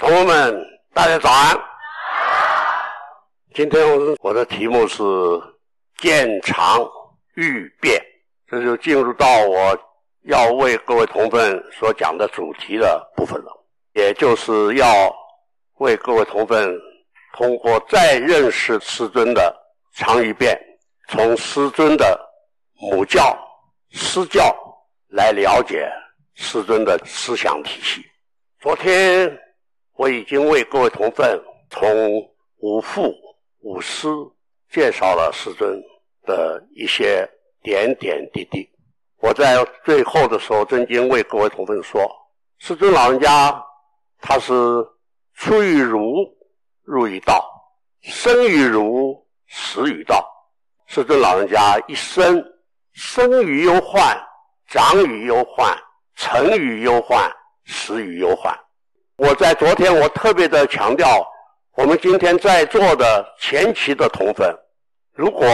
同学们，大家早安。今天我我的题目是见长欲变，这就进入到我要为各位同分所讲的主题的部分了，也就是要为各位同分通过再认识师尊的长与变，从师尊的母教师教来了解师尊的思想体系。昨天。我已经为各位同分从五父五师介绍了师尊的一些点点滴滴。我在最后的时候，曾经为各位同分说，师尊老人家他是出于儒，入于道，生于儒，死于道。师尊老人家一生生于忧患，长于忧患，成于忧患，死于忧患。我在昨天，我特别的强调，我们今天在座的前期的同分，如果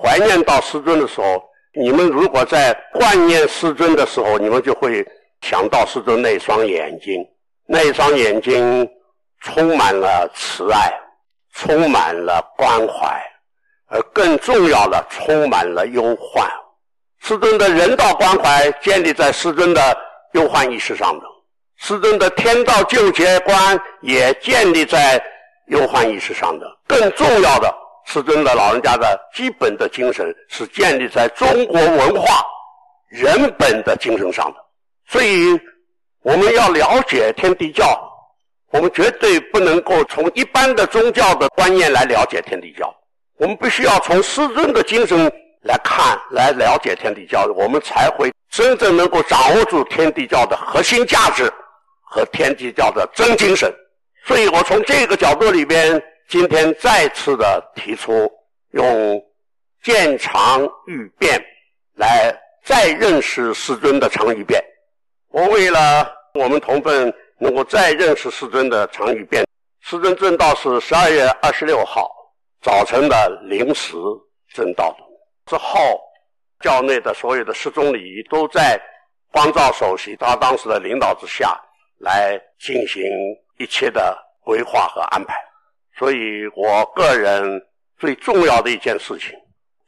怀念到师尊的时候，你们如果在怀念师尊的时候，你们就会想到师尊那双眼睛，那一双眼睛充满了慈爱，充满了关怀，而更重要的，充满了忧患。师尊的人道关怀建立在师尊的忧患意识上的。师尊的天道救劫观也建立在忧患意识上的。更重要的，师尊的老人家的基本的精神是建立在中国文化人本的精神上的。所以，我们要了解天地教，我们绝对不能够从一般的宗教的观念来了解天地教。我们必须要从师尊的精神来看，来了解天地教，我们才会真正能够掌握住天地教的核心价值。和天地教的真精神，所以我从这个角度里边，今天再次的提出用见长欲变来再认识世尊的长与变。我为了我们同奋能够再认识世尊的长与变，世尊证道是十二月二十六号早晨的零时证道。之后，教内的所有的师宗礼仪都在光照首席他当时的领导之下。来进行一切的规划和安排，所以我个人最重要的一件事情，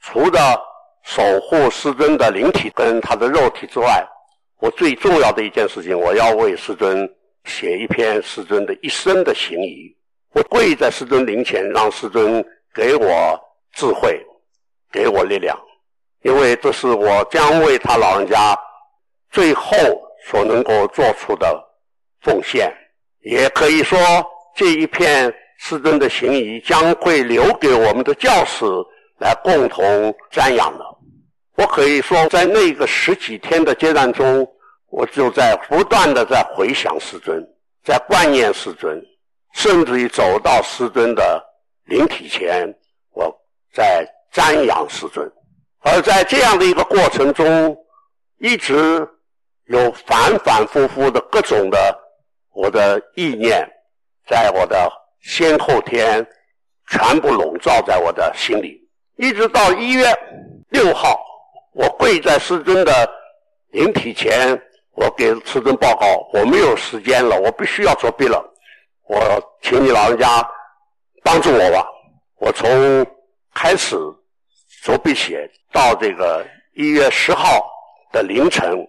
除了守护师尊的灵体跟他的肉体之外，我最重要的一件事情，我要为师尊写一篇师尊的一生的行仪。我跪在师尊灵前，让师尊给我智慧，给我力量，因为这是我将为他老人家最后所能够做出的。奉献，也可以说这一片师尊的行仪将会留给我们的教士来共同瞻仰的。我可以说，在那个十几天的阶段中，我就在不断的在回想师尊，在观念师尊，甚至于走到师尊的灵体前，我在瞻仰师尊。而在这样的一个过程中，一直有反反复复的各种的。我的意念，在我的先后天，全部笼罩在我的心里，一直到一月六号，我跪在师尊的灵体前，我给师尊报告，我没有时间了，我必须要作毕了，我请你老人家帮助我吧。我从开始作毕写到这个一月十号的凌晨，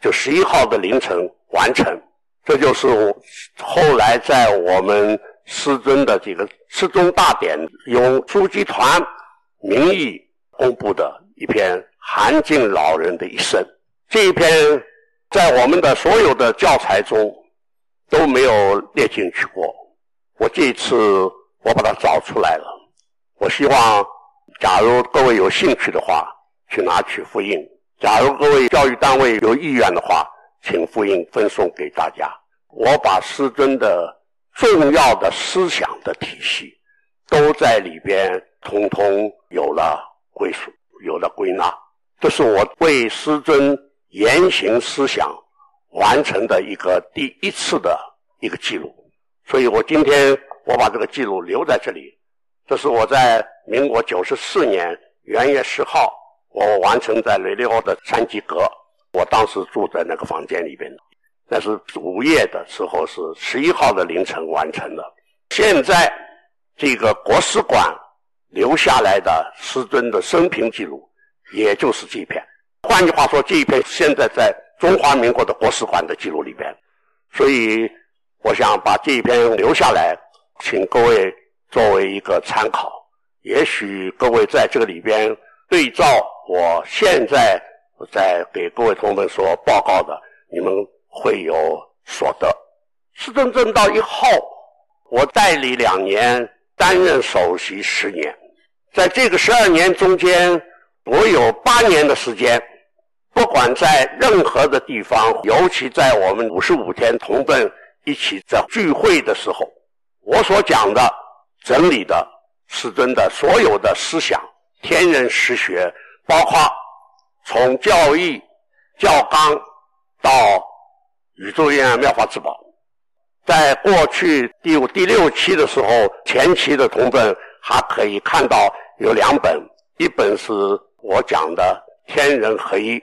就十一号的凌晨完成。这就是我后来在我们师尊的这个师宗大典用书记团名义公布的一篇韩静老人的一生。这一篇在我们的所有的教材中都没有列进去过。我这一次我把它找出来了。我希望，假如各位有兴趣的话，去拿去复印；假如各位教育单位有意愿的话，请复印分送给大家。我把师尊的重要的思想的体系都在里边，通通有了归属，有了归纳。这是我为师尊言行思想完成的一个第一次的一个记录。所以我今天我把这个记录留在这里。这是我在民国九十四年元月十号，我完成在雷利欧的三级阁。我当时住在那个房间里边。那是午夜的时候，是十一号的凌晨完成的。现在这个国史馆留下来的师尊的生平记录，也就是这一篇。换句话说，这一篇现在在中华民国的国史馆的记录里边。所以，我想把这一篇留下来，请各位作为一个参考。也许各位在这个里边对照我现在在给各位同学们所报告的，你们会有所得。师尊证道以后，我代理两年，担任首席十年，在这个十二年中间，我有八年的时间，不管在任何的地方，尤其在我们五十五天同奋一起在聚会的时候，我所讲的、整理的师尊的所有的思想、天人实学，包括从教义、教纲到宇宙源妙法之宝，在过去第五、第六期的时候，前期的同本还可以看到有两本，一本是我讲的天人合一，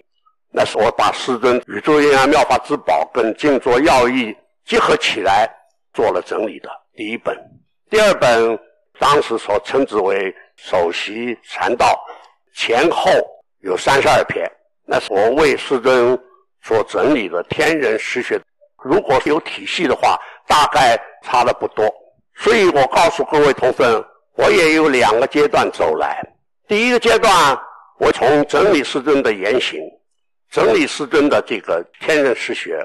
那是我把师尊宇宙源妙法之宝跟静坐要义结合起来做了整理的第一本，第二本当时所称之为首席禅道，前后有三十二篇，那是我为师尊所整理的天人实学，如果是有体系的话，大概差的不多。所以我告诉各位同奋，我也有两个阶段走来。第一个阶段，我从整理师尊的言行，整理师尊的这个天人实学。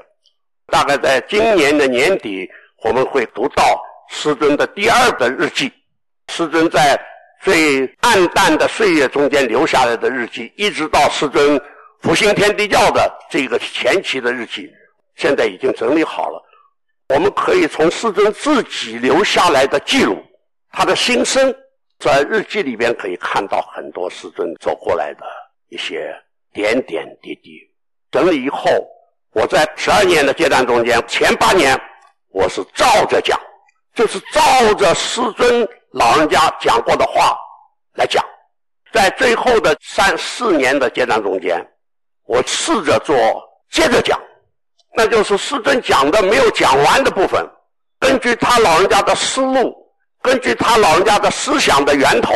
大概在今年的年底，我们会读到师尊的第二本日记。师尊在最暗淡的岁月中间留下来的日记，一直到师尊复兴天地教的这个前期的日记，现在已经整理好了。我们可以从师尊自己留下来的记录，他的心声，在日记里边可以看到很多师尊走过来的一些点点滴滴。整理以后。我在十二年的阶段中间，前八年我是照着讲，就是照着师尊老人家讲过的话来讲。在最后的三四年的阶段中间，我试着做接着讲，那就是师尊讲的没有讲完的部分，根据他老人家的思路，根据他老人家的思想的源头，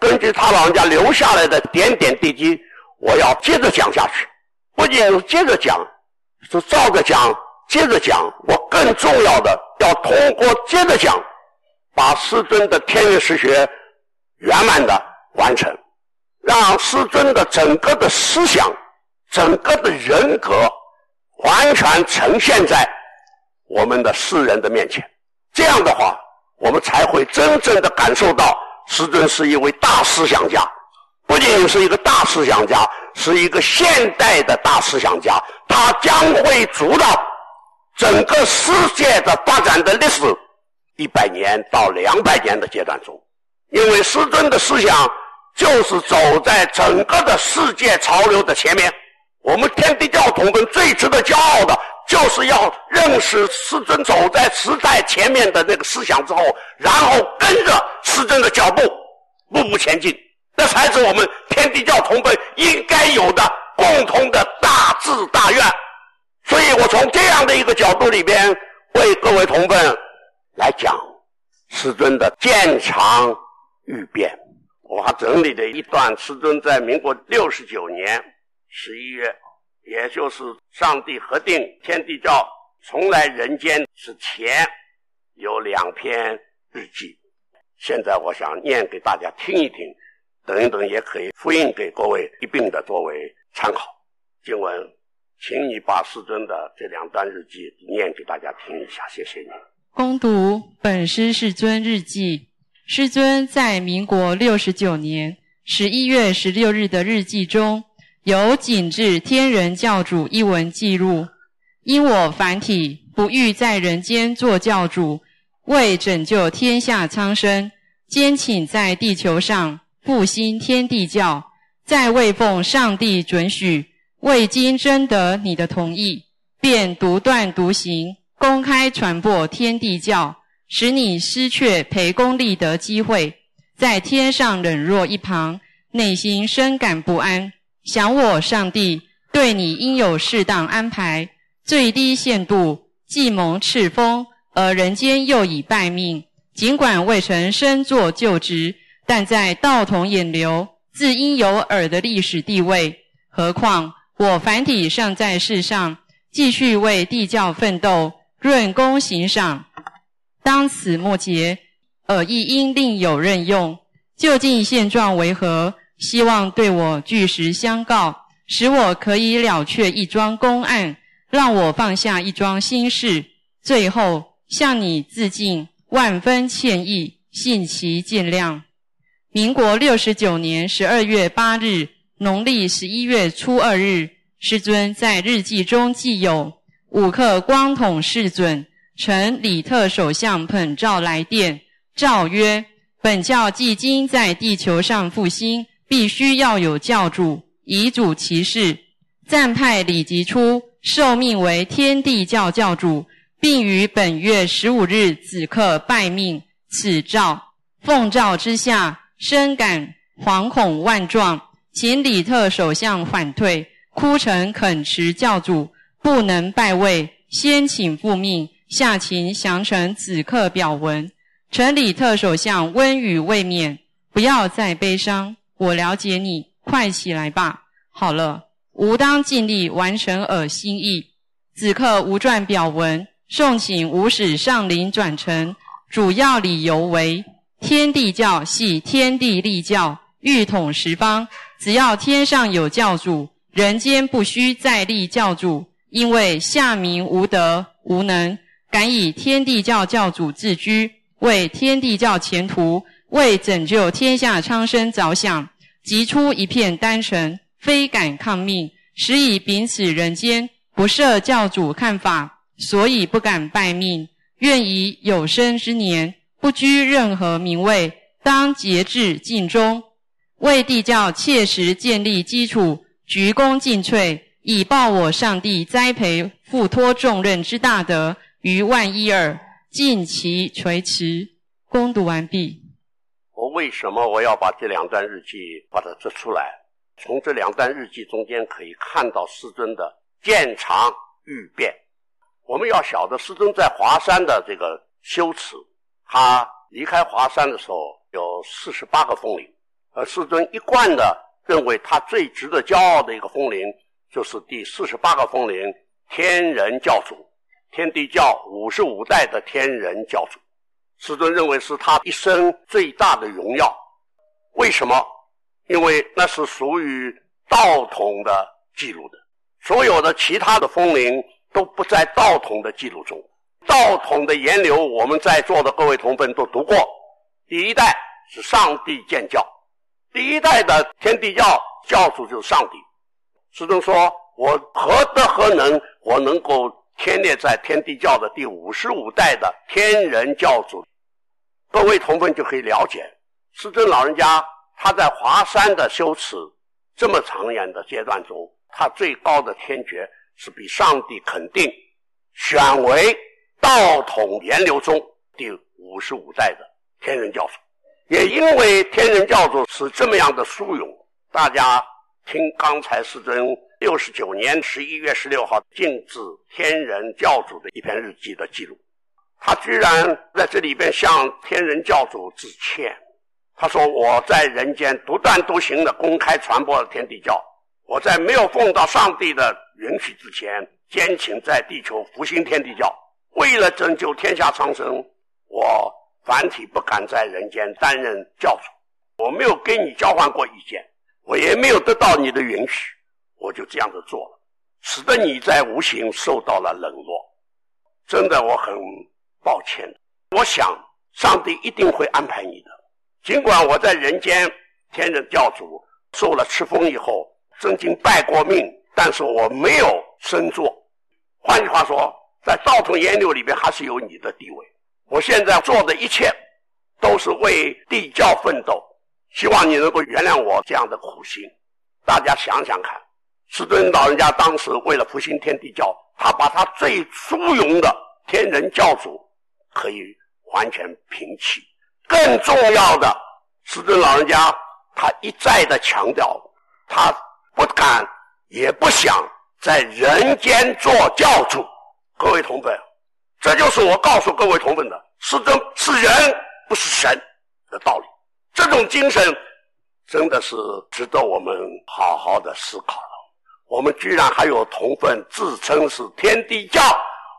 根据他老人家留下来的点点滴滴，我要接着讲下去，不仅是接着讲。是照着讲，接着讲。我更重要的要通过接着讲，把师尊的天人实学圆满的完成，让师尊的整个的思想、整个的人格完全呈现在我们的世人的面前。这样的话，我们才会真正的感受到师尊是一位大思想家，不仅仅是一个大思想家。是一个现代的大思想家，他将会主导整个世界的发展的历史一百年到两百年的阶段中，因为师尊的思想就是走在整个的世界潮流的前面。我们天地教同奋最值得骄傲的，就是要认识师尊走在时代前面的那个思想之后，然后跟着师尊的脚步，步步前进。这才是我们天地教同奋应该有的共同的大志大愿，所以我从这样的一个角度里边为各位同奋来讲师尊的见长愈变。我还整理了一段师尊在民国六十九年十一月，也就是上帝核定天地教重来人间之前，有两篇日记。现在我想念给大家听一听。等一等，也可以复印给各位一并的作为参考。经文，请你把师尊的这两段日记念给大家听一下，谢谢你。恭读本师世尊日记。师尊在民国六十九年十一月十六日的日记中有“谨致天人教主”一文记录。因我凡体不欲在人间做教主，为拯救天下苍生，坚请在地球上。复兴天地教，在未奉上帝准许，未经征得你的同意，便独断独行，公开传播天地教，使你失却培功立德机会，在天上冷若一旁，内心深感不安。想我上帝对你应有适当安排，最低限度既蒙敕封，而人间又已拜命。尽管未曾身作就职，但在道统衍流，自应有尔的历史地位。何况我凡体尚在世上，继续为地教奋斗，论功行赏。当此末节，尔亦应另有任用。究竟现状为何？希望对我据实相告，使我可以了却一桩公案，让我放下一桩心事。最后向你致敬，万分歉意，信其见谅。民国六十九年十二月八日，农历十一月初二日，师尊在日记中记有：五刻光统世准，承李特首相捧诏来电，诏曰。本教既今在地球上复兴，必须要有教主，遗嘱其事。暂派李吉初受命为天地教教主，并于本月十五日子刻拜命。此诏奉诏之下，深感惶恐万状，请李特首相反退，哭诚恳辞教主不能拜位，先请复命，下情详呈子刻表文。陈李特首相温语未免，不要再悲伤。我了解你，快起来吧。好了，吾当尽力完成尔心意。此刻吾撰表文，送请吾使上林转呈。主要理由为：天地教系天地立教，欲统十方，只要天上有教主，人间不需再立教主。因为下民无德无能，敢以天地教教主自居。为天地教前途，为拯救天下苍生着想，急出一片丹诚，非敢抗命，实以秉此人间不设教主看法，所以不敢拜命。愿以有生之年，不居任何名位，当节制尽忠，为地教切实建立基础，鞠躬尽瘁，以报我上帝栽培付托重任之大德于万一耳。尽其垂辞，攻读完毕。为什么我要把这两段日记把它摘出来？从这两段日记中间可以看到师尊的渐长欲变。我们要晓得师尊在华山的这个修持，他离开华山的时候有四十八个峰林，而师尊一贯的认为他最值得骄傲的一个峰林就是第四十八个峰林天人教主。天地教五十五代的天人教主，师尊认为是他一生最大的荣耀。为什么？因为那是属于道统的记录的，所有的其他的风铃都不在道统的记录中。道统的源流，我们在座的各位同奋都读过。第一代是上帝建教，第一代的天地教教主就是上帝。师尊说：“我何德何能，我能够？”天列在天地教的第五十五代的天人教主，各位同分就可以了解，师尊老人家他在华山的修持这么长远的阶段中，他最高的天爵是比上帝肯定，选为道统源流中第五十五代的天人教主。也因为天人教主是这么样的殊荣，大家听刚才师尊。六十九年十一月十六号，敬致天人教主的一篇日记的记录，他居然在这里边向天人教主致歉。他说：“我在人间独断独行的公开传播了天地教，我在没有奉到上帝的允许之前，坚请在地球复兴天地教。为了拯救天下苍生，我凡体不敢在人间担任教主。我没有跟你交换过意见，我也没有得到你的允许。”我就这样子做了，使得你在无形受到了冷落，真的我很抱歉。我想上帝一定会安排你的，尽管我在人间天人教主受了赤封以后，曾经拜过命，但是我没有升座。换句话说，在道统烟流里面还是有你的地位。我现在做的一切都是为地教奋斗，希望你能够原谅我这样的苦心。大家想想看。师尊老人家当时为了复兴天地教，他把他最殊荣的天人教主可以完全摒弃。更重要的，师尊老人家他一再的强调，他不敢也不想在人间做教主。各位同奋，这就是我告诉各位同奋的：师尊是人，不是神的道理。这种精神真的是值得我们好好的思考了。我们居然还有同分自称是天地教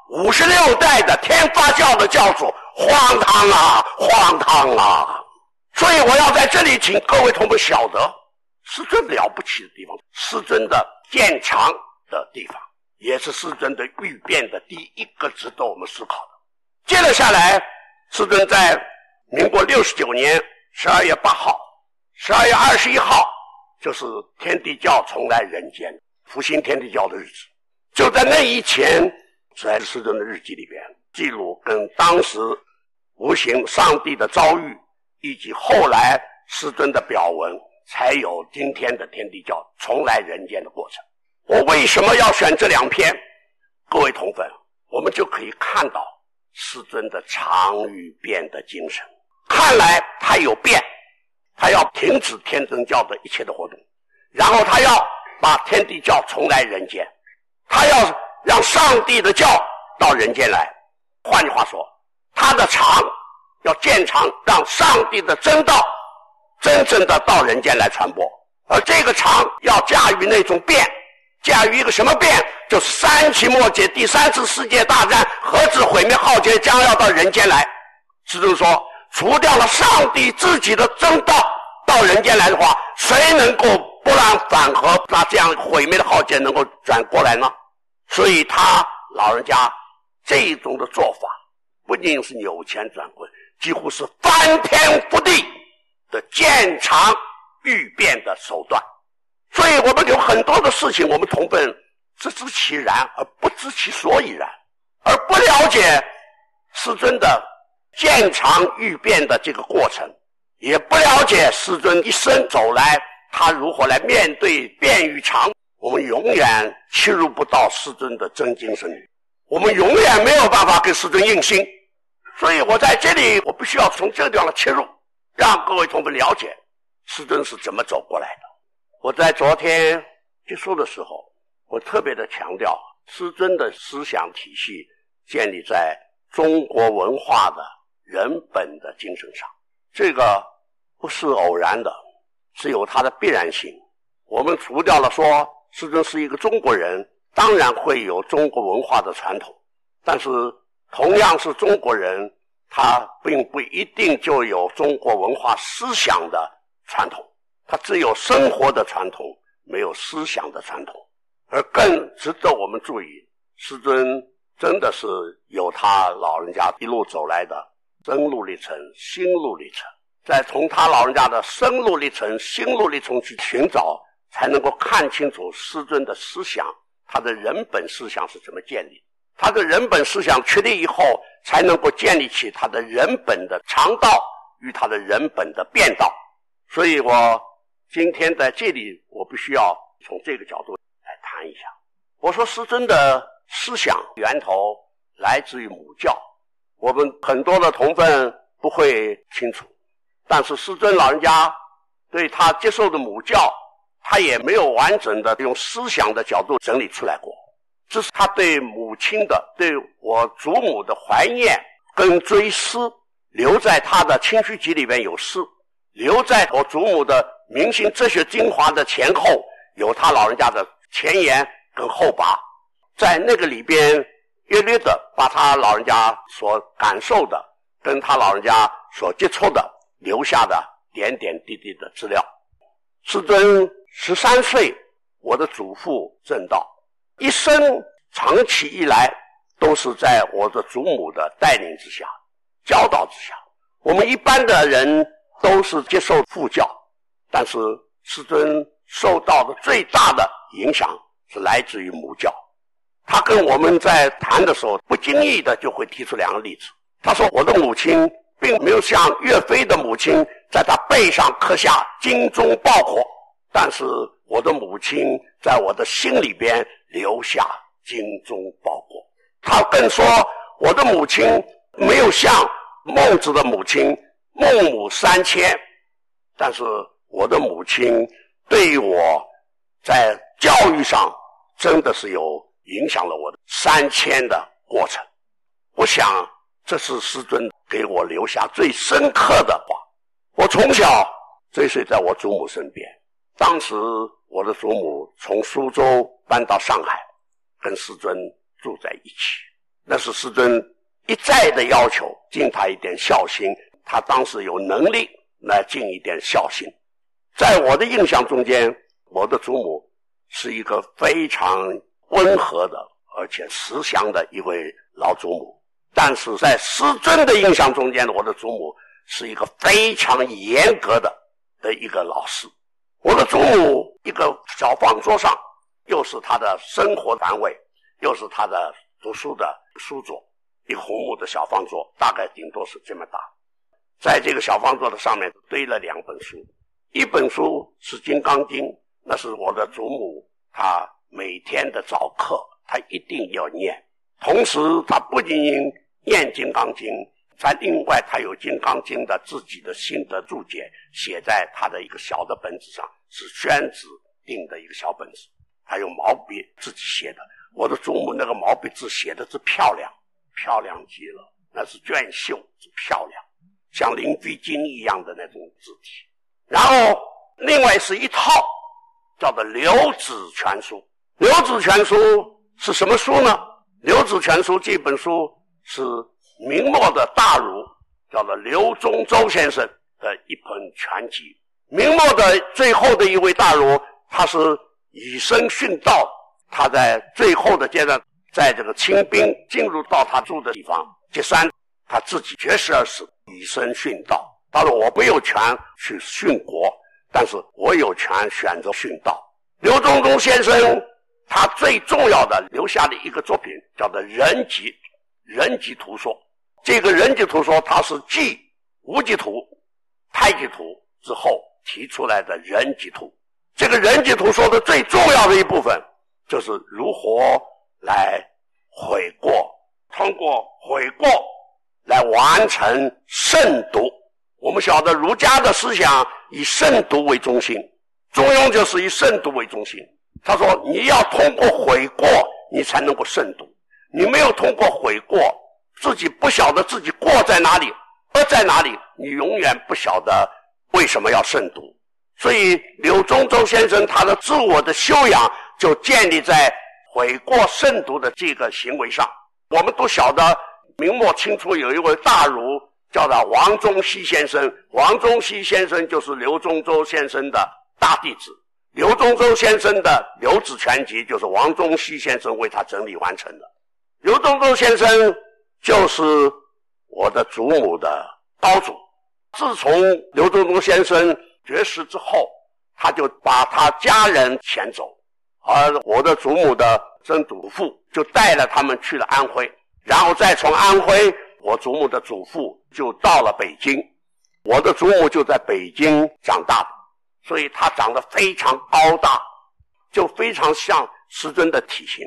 五十六代的天发教的教主，荒唐啊，荒唐啊！所以我要在这里请各位同奋晓得，师尊了不起的地方，师尊的见长的地方。也是师尊的欲变的第一个值得我们思考的。接着下来，师尊在民国六十九年十二月八号、十二月二十一号，就是天地教重来人间、复兴天地教的日子。就在那一前，在师尊的日记里边记录跟当时无形上帝的遭遇，以及后来师尊的表文，才有今天的天地教重来人间的过程。我为什么要选这两篇？各位同粉，我们就可以看到师尊的常与变的精神。看来他有变，他要停止天真教的一切的活动，然后他要把天地教重来人间，他要让上帝的教到人间来。换句话说，他的常要见长，让上帝的真道真正的到人间来传播，而这个常要驾驭那种变。驾驭一个什么变？就是三期末劫，第三次世界大战，核子毁灭浩劫将要到人间来。师尊说，除掉了上帝自己的真道到人间来的话，谁能够不让反核，把这样毁灭的浩劫能够转过来呢？所以他老人家这种的做法，不仅是扭钱转坤，几乎是翻天覆地的见长欲变的手段。所以我们有很多的事情，我们同辈只知其然而不知其所以然，而不了解师尊的见长欲变的这个过程，也不了解师尊一生走来他如何来面对变与长，我们永远切入不到师尊的真精神，我们永远没有办法跟师尊印心。所以我在这里，我必须要从这个地方切入，让各位同奋了解师尊是怎么走过来的。我在昨天结束的时候，我特别的强调，师尊的思想体系建立在中国文化的人本的精神上，这个不是偶然的，是有它的必然性。我们除掉了说师尊是一个中国人，当然会有中国文化的传统，但是同样是中国人，他并不一定就有中国文化思想的传统。他只有生活的传统，没有思想的传统，而更值得我们注意，师尊真的是有他老人家一路走来的生路历程、心路历程，再从他老人家的生路历程、心路历程去寻找，才能够看清楚师尊的思想，他的人本思想是怎么建立，他的人本思想确立以后，才能够建立起他的人本的常道与他的人本的变道，所以我。今天在这里，我必须要从这个角度来谈一下。我说师尊的思想源头来自于母教，我们很多的同奋不会清楚，但是师尊老人家对他接受的母教，他也没有完整的用思想的角度整理出来过。这是他对母亲的、对我祖母的怀念跟追思，留在他的清虚集里边有诗，留在我祖母的。明心哲学精华的前后有他老人家的前言跟后拔，在那个里边略略的把他老人家所感受的跟他老人家所接触的留下的点点滴滴的资料。师尊十三岁，我的祖父证道，一生长期以来都是在我的祖母的带领之下、教导之下。我们一般的人都是接受父教。但是师尊受到的最大的影响是来自于母教。他跟我们在谈的时候，不经意的就会提出两个例子。他说：“我的母亲并没有像岳飞的母亲在他背上刻下‘精忠报国’，但是我的母亲在我的心里边留下‘精忠报国’。”他更说：“我的母亲没有像孟子的母亲‘孟母三迁’，但是。”我的母亲对于我在教育上、真的是有影响了我的三迁的过程。我想，这是师尊给我留下最深刻的话。我从小追随在我祖母身边，当时我的祖母从苏州搬到上海，跟师尊住在一起。那是师尊一再的要求，尽他一点孝心。他当时有能力来尽一点孝心。在我的印象中间，我的祖母是一个非常温和的，而且慈祥的一位老祖母。但是在师尊的印象中间，我的祖母是一个非常严格的的一个老师。我的祖母一个小方桌上，又是她的生活单位，又是她的读书的书桌，一红木的小方桌，大概顶多是这么大。在这个小方桌的上面堆了两本书，一本书是《金刚经》，那是我的祖母她每天的早课，她一定要念。同时，她不仅仅念《金刚经》，在另外，他有《金刚经》的自己的心得注解，写在他的一个小的本子上，是宣纸订的一个小本子，他用毛笔自己写的。我的祖母那个毛笔字写的是漂亮，漂亮极了，那是绢绣，是漂亮，像林飞经一样的那种字体。然后，另外是一套叫做《刘子全书》，《刘子全书》是什么书呢？《刘子全书》这本书是明末的大儒，叫做刘宗周先生的一本全集。明末的最后的一位大儒，他是以身殉道。他在最后的阶段，在这个清兵进入到他住的地方接山，他自己绝食而死，以身殉道。他说：“我没有权去殉国，但是我有权选择殉道。”刘宗周先生。他最重要的留下的一个作品叫做《人集》，《人集图说》。这个《人集图说》，它是继《无极图》《太极图》之后提出来的人集图。这个《人集图说》的最重要的一部分，就是如何来悔过，通过悔过来完成慎独。我们晓得儒家的思想以慎独为中心，中庸就是以慎独为中心。他说：“你要通过悔过，你才能够慎独。你没有通过悔过，自己不晓得自己过在哪里，恶在哪里，你永远不晓得为什么要慎独。所以，刘宗周先生他的自我的修养就建立在悔过慎独的这个行为上。我们都晓得，明末清初有一位大儒叫做王宗羲先生，王宗羲先生就是刘宗周先生的大弟子。”刘宗周先生的《刘子全集》就是王宗羲先生为他整理完成的。刘宗周先生就是我的祖母的高祖。自从刘宗周先生绝食之后，他就把他家人遣走，而我的祖母的曾祖父就带了他们去了安徽，然后再从安徽，我祖母的祖父就到了北京，我的祖母就在北京长大的。所以他长得非常高大，就非常像师尊的体型。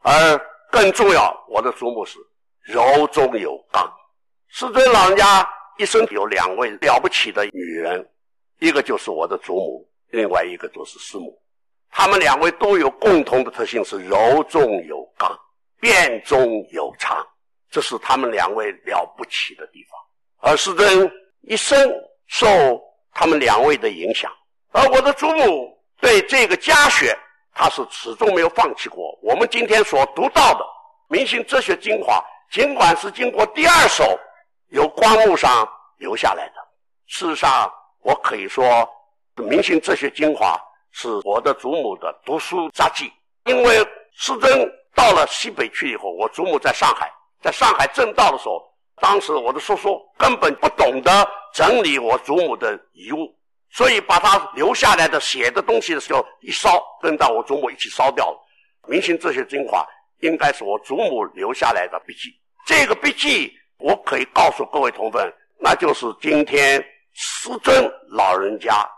而更重要，我的祖母是柔中有刚。师尊老人家一生有两位了不起的女人，一个就是我的祖母，另外一个就是师母。他们两位都有共同的特性，是柔中有刚，变中有常，这是他们两位了不起的地方。而师尊一生受他们两位的影响。而我的祖母对这个家学，她是始终没有放弃过。我们今天所读到的《明心哲学精华》，尽管是经过第二手由光目上留下来的，事实上，我可以说，《明心哲学精华》是我的祖母的读书札记。因为师尊到了西北去以后，我祖母在上海，在上海正道的时候，当时我的叔叔根本不懂得整理我祖母的遗物。所以把他留下来的写的东西的时候一烧，跟到我祖母一起烧掉了。明心哲学精华应该是我祖母留下来的笔记。这个笔记我可以告诉各位同奋，那就是今天师尊老人家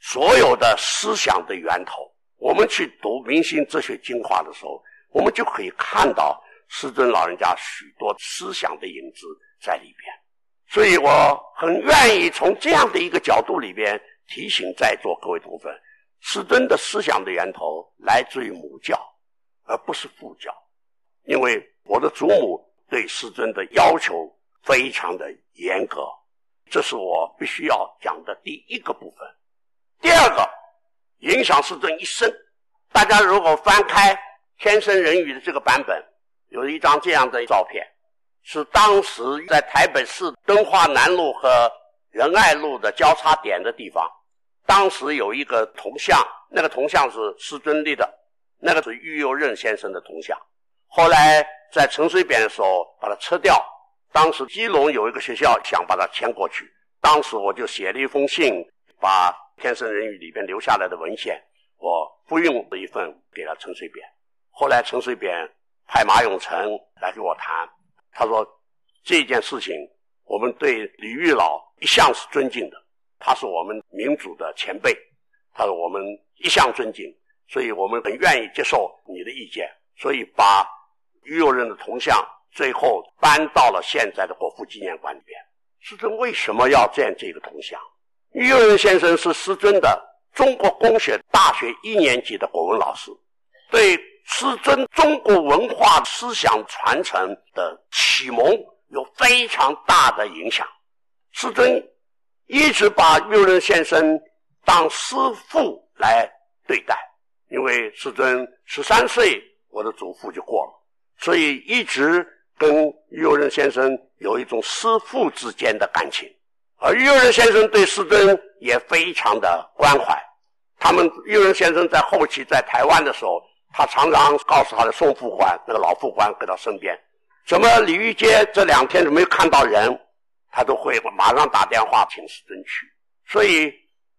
所有的思想的源头。我们去读明星哲学精华的时候，我们就可以看到师尊老人家许多思想的影子在里边。所以我很愿意从这样的一个角度里边。提醒在座各位同奋，师尊的思想的源头来自于母教，而不是父教。因为我的祖母对师尊的要求非常的严格，这是我必须要讲的第一个部分。第二个，影响师尊一生。大家如果翻开《天生人语》的这个版本，有一张这样的照片，是当时在台北市敦化南路和仁爱路的交叉点的地方。当时有一个铜像，那个铜像是师尊立的，那个是育幼任先生的铜像。后来在陈水扁的时候把它撤掉。当时基隆有一个学校想把它迁过去，当时我就写了一封信，把《天生人语》里边留下来的文献，我复印了一份给了陈水扁。后来陈水扁派马永成来跟我谈，他说这件事情我们对李玉老一向是尊敬的。他是我们民主的前辈，他说我们一向尊敬，所以我们很愿意接受你的意见，所以把育幼任的铜像最后搬到了现在的国父纪念馆里边。师尊为什么要建这个铜像？育幼任先生是师尊的中国公学大学一年级的国文老师，对师尊中国文化思想传承的启蒙有非常大的影响。师尊。一直把育幼任先生当师父来对待，因为师尊十三岁，我的祖父就过了，所以一直跟育幼任先生有一种师父之间的感情。而育幼任先生对师尊也非常的关怀。他们育幼任先生在后期在台湾的时候，他常常告诉他的宋副官，那个老副官跟他身边，怎么李玉阶这两天都没有看到人？他都会马上打电话请师尊去，所以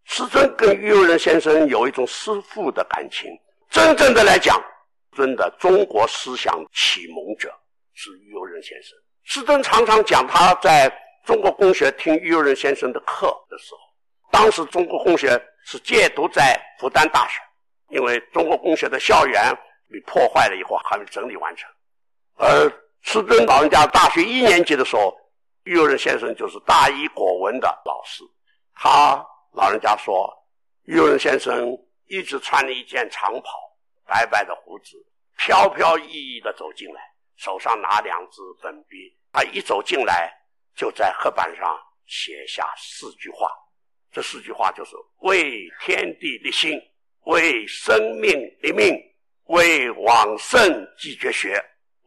师尊跟育幼任先生有一种师父的感情。真正的来讲，尊的中国思想启蒙者是于右任先生。师尊常常讲他在中国公学听于右任先生的课的时候，当时中国公学是借读在复旦大学，因为中国公学的校园被破坏了以后还没整理完成，而师尊老人家大学一年级的时候。于右任先生就是大一国文的老师，他老人家说，于右任先生一直穿了一件长袍，白白的胡子，飘飘逸逸的走进来，手上拿两支粉笔，他一走进来就在黑板上写下四句话，这四句话就是为天地立心，为生命立命，为往圣继绝学，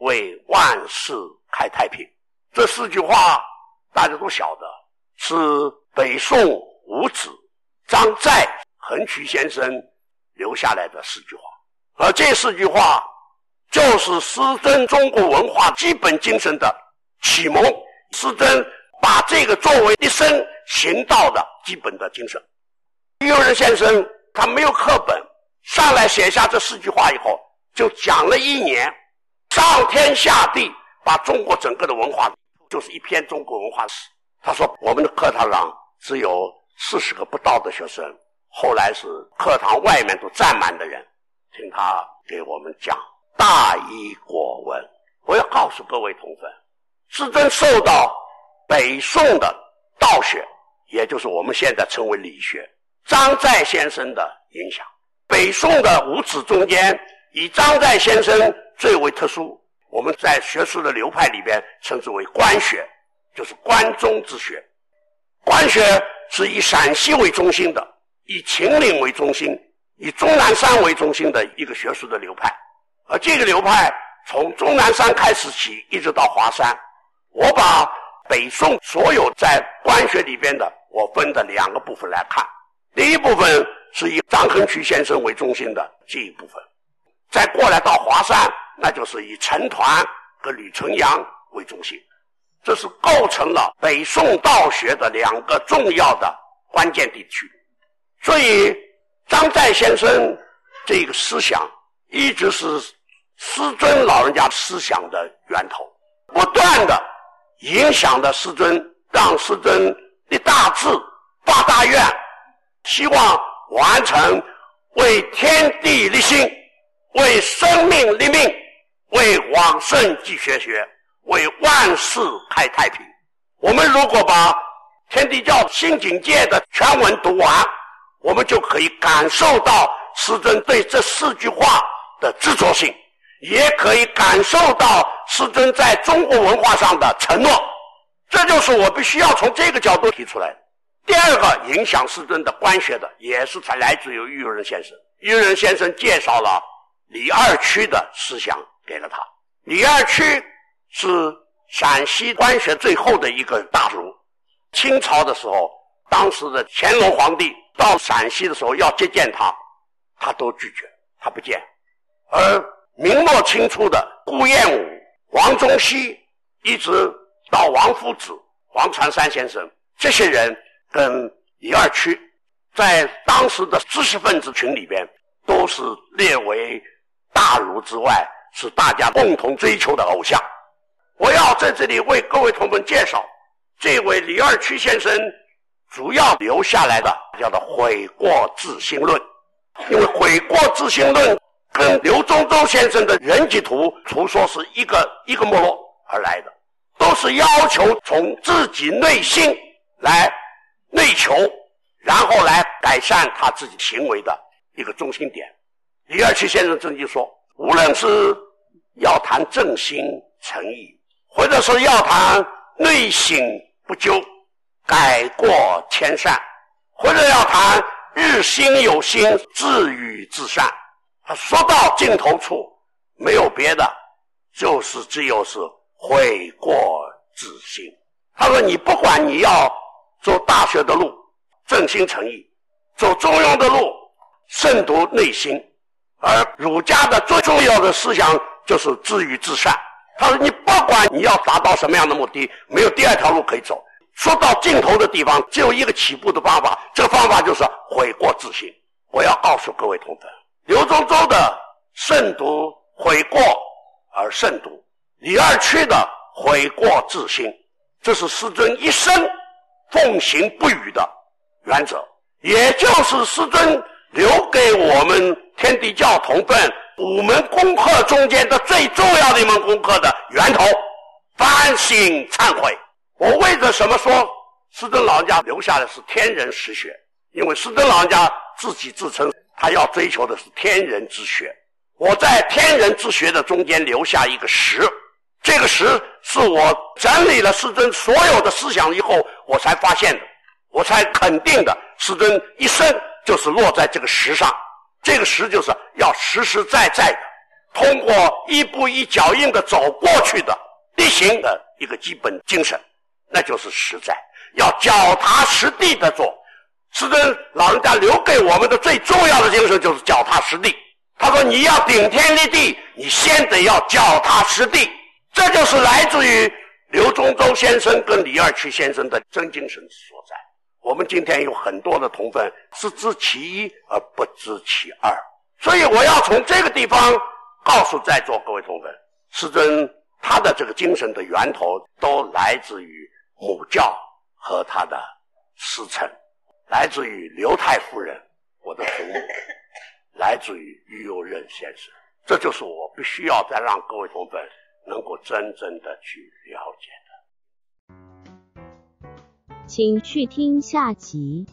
为万世开太平。这四句话大家都晓得，是北宋五子、张载、横渠先生留下来的四句话，而这四句话就是师尊中国文化基本精神的启蒙。师尊把这个作为一生行道的基本的精神。育幼任先生他没有课本，上来写下这四句话以后，就讲了一年，上天下地，把中国整个的文化。就是一篇中国文化史。他说，我们的课堂上只有四十个不到的学生，后来是课堂外面都站满的人，听他给我们讲大医国文。我要告诉各位同分，师尊受到北宋的道学，也就是我们现在称为理学，张载先生的影响。北宋的五子中间，以张载先生最为特殊。我们在学术的流派里边称之为关学，就是关中之学。关学是以陕西为中心的，以秦岭为中心，以终南山为中心的一个学术的流派。而这个流派从终南山开始起，一直到华山。我把北宋所有在官学里边的，我分的两个部分来看。第一部分是以张横渠先生为中心的这一部分，再过来到华山。那就是以陈抟和吕纯阳为中心，这是构成了北宋道学的两个重要的关键地区。所以，张载先生这个思想一直是师尊老人家思想的源头，不断的影响着师尊，让师尊立大志、发大愿，希望完成为天地立心，为生命立命。为往圣继绝学，为万世开太平。我们如果把天地教新境界的全文读完，我们就可以感受到师尊对这四句话的执着性，也可以感受到师尊在中国文化上的承诺。这就是我必须要从这个角度提出来的。第二个影响师尊的官学的，也是才来自于郁仁先生。郁仁先生介绍了李二曲的思想给了他。李二曲是陕西官学最后的一个大儒。清朝的时候，当时的乾隆皇帝到陕西的时候要接见他，他都拒绝，他不见。而明末清初的顾炎武、王中熙，一直到王夫子、黄传山先生，这些人跟李二曲，在当时的知识分子群里边，都是列为大儒之外，是大家共同追求的偶像。我要在这里为各位同门介绍，这位李二曲先生主要留下来的叫做《悔过自新论》，因为《悔过自新论》跟刘宗周先生的《人际图》图说是一个一个脉络而来的，都是要求从自己内心来内求，然后来改善他自己行为的一个中心点。李二曲先生曾经说，无论是要谈正心诚意，或者是要谈内省不疚、改过迁善，或者要谈日新有新、自语自善，他说到尽头处，没有别的，就是只有是悔过自新。他说：“你不管你要走大学的路，正心诚意；走中庸的路，慎独内心。而儒家的最重要的思想就是自语自善。”他说：“你不管你要达到什么样的目的，没有第二条路可以走。说到尽头的地方，只有一个起步的方法，这方法就是悔过自新。我要告诉各位同奋，刘宗周的慎独悔过而慎独，李二曲的悔过自新，这是师尊一生奉行不渝的原则，也就是师尊留给我们天地教同分。”五门功课中间的最重要的一门功课的源头，反省忏悔。我为着什么说师尊老人家留下的是天人实学？因为师尊老人家自己自称他要追求的是天人之学。我在天人之学的中间留下一个实，这个实是我整理了师尊所有的思想以后，我才发现的，我才肯定的。师尊一生就是落在这个实上。这个实就是要实实在在的，通过一步一脚印的走过去的力行的一个基本精神，那就是实在，要脚踏实地的做。师尊老人家留给我们的最重要的精神就是脚踏实地。他说：“你要顶天立地，你先得要脚踏实地。”这就是来自于刘宗周先生跟李二曲先生的真精神所在。我们今天有很多的同分是知其一而不知其二，所以我要从这个地方告诉在座各位同分，师尊他的这个精神的源头都来自于母教和他的师承，来自于刘太夫人，我的祖母，来自于于右任先生，这就是我必须要再让各位同奋能够真正的去了解的。请去听下集。